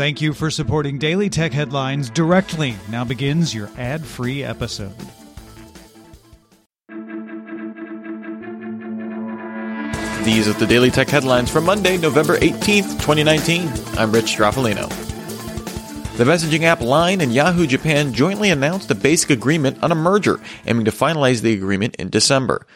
Thank you for supporting Daily Tech Headlines directly. Now begins your ad free episode. These are the Daily Tech Headlines for Monday, November 18th, 2019. I'm Rich Stroffolino. The messaging app Line and Yahoo Japan jointly announced a basic agreement on a merger, aiming to finalize the agreement in December.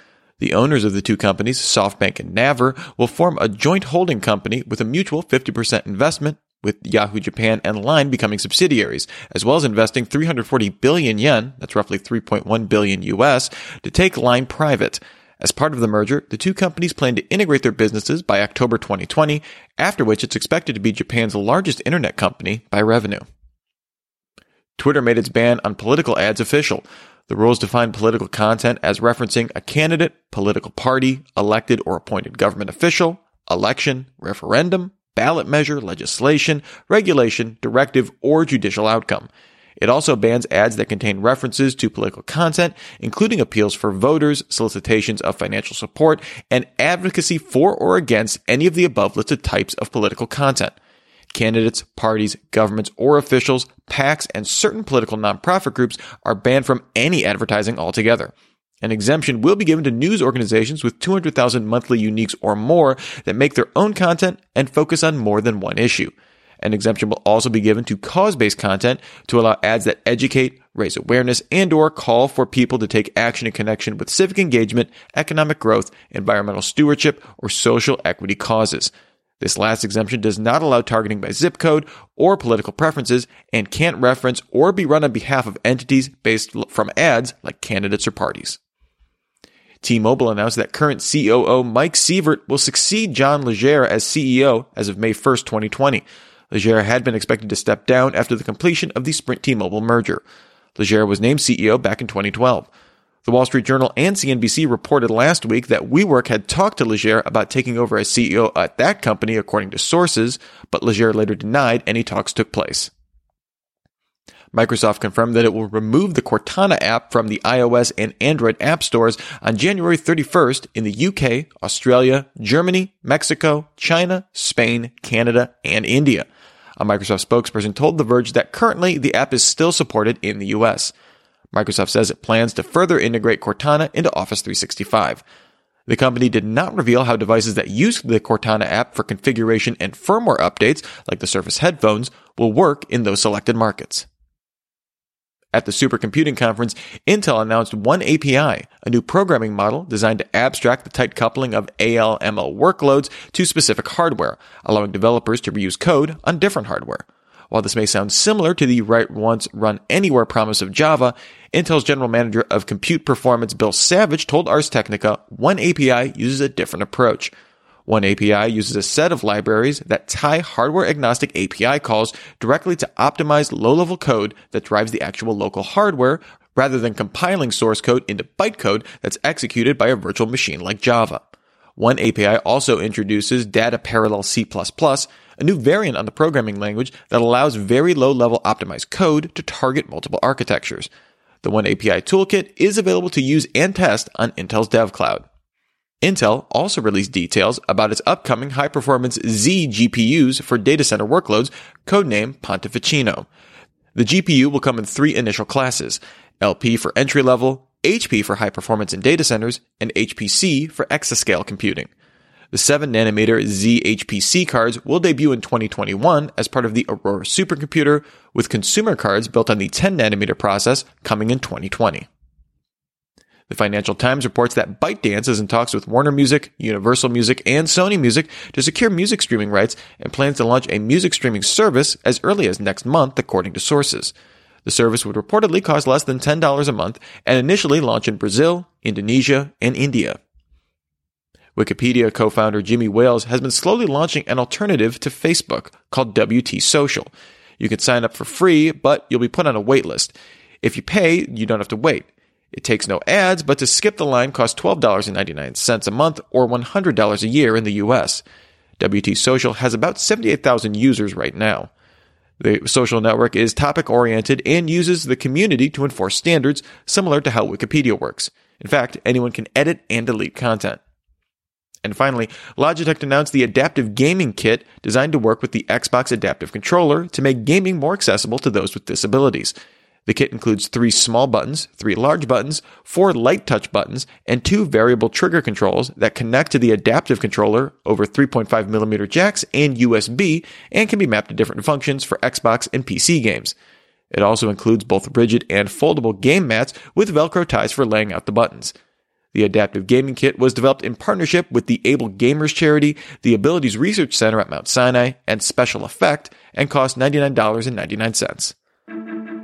The owners of the two companies, SoftBank and Naver, will form a joint holding company with a mutual 50% investment, with Yahoo Japan and Line becoming subsidiaries, as well as investing 340 billion yen, that's roughly 3.1 billion US, to take Line private. As part of the merger, the two companies plan to integrate their businesses by October 2020, after which it's expected to be Japan's largest internet company by revenue. Twitter made its ban on political ads official. The rules define political content as referencing a candidate, political party, elected or appointed government official, election, referendum, ballot measure, legislation, regulation, directive, or judicial outcome. It also bans ads that contain references to political content, including appeals for voters, solicitations of financial support, and advocacy for or against any of the above listed types of political content. Candidates, parties, governments, or officials, PACs, and certain political nonprofit groups are banned from any advertising altogether. An exemption will be given to news organizations with 200,000 monthly uniques or more that make their own content and focus on more than one issue. An exemption will also be given to cause-based content to allow ads that educate, raise awareness, and or call for people to take action in connection with civic engagement, economic growth, environmental stewardship, or social equity causes. This last exemption does not allow targeting by zip code or political preferences and can't reference or be run on behalf of entities based from ads like candidates or parties. T-Mobile announced that current COO Mike Sievert will succeed John Legere as CEO as of May 1st, 2020. Legere had been expected to step down after the completion of the Sprint T-Mobile merger. Legere was named CEO back in 2012. The Wall Street Journal and CNBC reported last week that WeWork had talked to Legere about taking over as CEO at that company, according to sources, but Legere later denied any talks took place. Microsoft confirmed that it will remove the Cortana app from the iOS and Android app stores on January 31st in the UK, Australia, Germany, Mexico, China, Spain, Canada, and India. A Microsoft spokesperson told The Verge that currently the app is still supported in the US. Microsoft says it plans to further integrate Cortana into Office 365. The company did not reveal how devices that use the Cortana app for configuration and firmware updates, like the Surface headphones, will work in those selected markets. At the Supercomputing Conference, Intel announced One API, a new programming model designed to abstract the tight coupling of AI/ML workloads to specific hardware, allowing developers to reuse code on different hardware. While this may sound similar to the write once, run anywhere promise of Java, Intel's general manager of compute performance, Bill Savage, told Ars Technica One API uses a different approach. One API uses a set of libraries that tie hardware agnostic API calls directly to optimize low level code that drives the actual local hardware rather than compiling source code into bytecode that's executed by a virtual machine like Java. One API also introduces Data Parallel C++, a new variant on the programming language that allows very low level optimized code to target multiple architectures. The One API toolkit is available to use and test on Intel's Dev Cloud. Intel also released details about its upcoming high performance Xe GPUs for data center workloads, codenamed Ponte Vecchio. The GPU will come in three initial classes LP for entry level, HP for high performance in data centers, and HPC for exascale computing. The 7 nanometer Xe HPC cards will debut in 2021 as part of the Aurora supercomputer, with consumer cards built on the 10 nanometer process coming in 2020. The Financial Times reports that ByteDance is in talks with Warner Music, Universal Music, and Sony Music to secure music streaming rights and plans to launch a music streaming service as early as next month, according to sources. The service would reportedly cost less than $10 a month and initially launch in Brazil, Indonesia, and India. Wikipedia co-founder Jimmy Wales has been slowly launching an alternative to Facebook called WT Social. You can sign up for free, but you'll be put on a wait list. If you pay, you don't have to wait. It takes no ads, but to skip the line costs $12.99 a month or $100 a year in the US. WT Social has about 78,000 users right now. The social network is topic oriented and uses the community to enforce standards similar to how Wikipedia works. In fact, anyone can edit and delete content. And finally, Logitech announced the Adaptive Gaming Kit designed to work with the Xbox Adaptive Controller to make gaming more accessible to those with disabilities. The kit includes three small buttons, three large buttons, four light touch buttons, and two variable trigger controls that connect to the adaptive controller over 3.5mm jacks and USB and can be mapped to different functions for Xbox and PC games. It also includes both rigid and foldable game mats with Velcro ties for laying out the buttons. The adaptive gaming kit was developed in partnership with the Able Gamers charity, the Abilities Research Center at Mount Sinai, and Special Effect, and cost $99.99.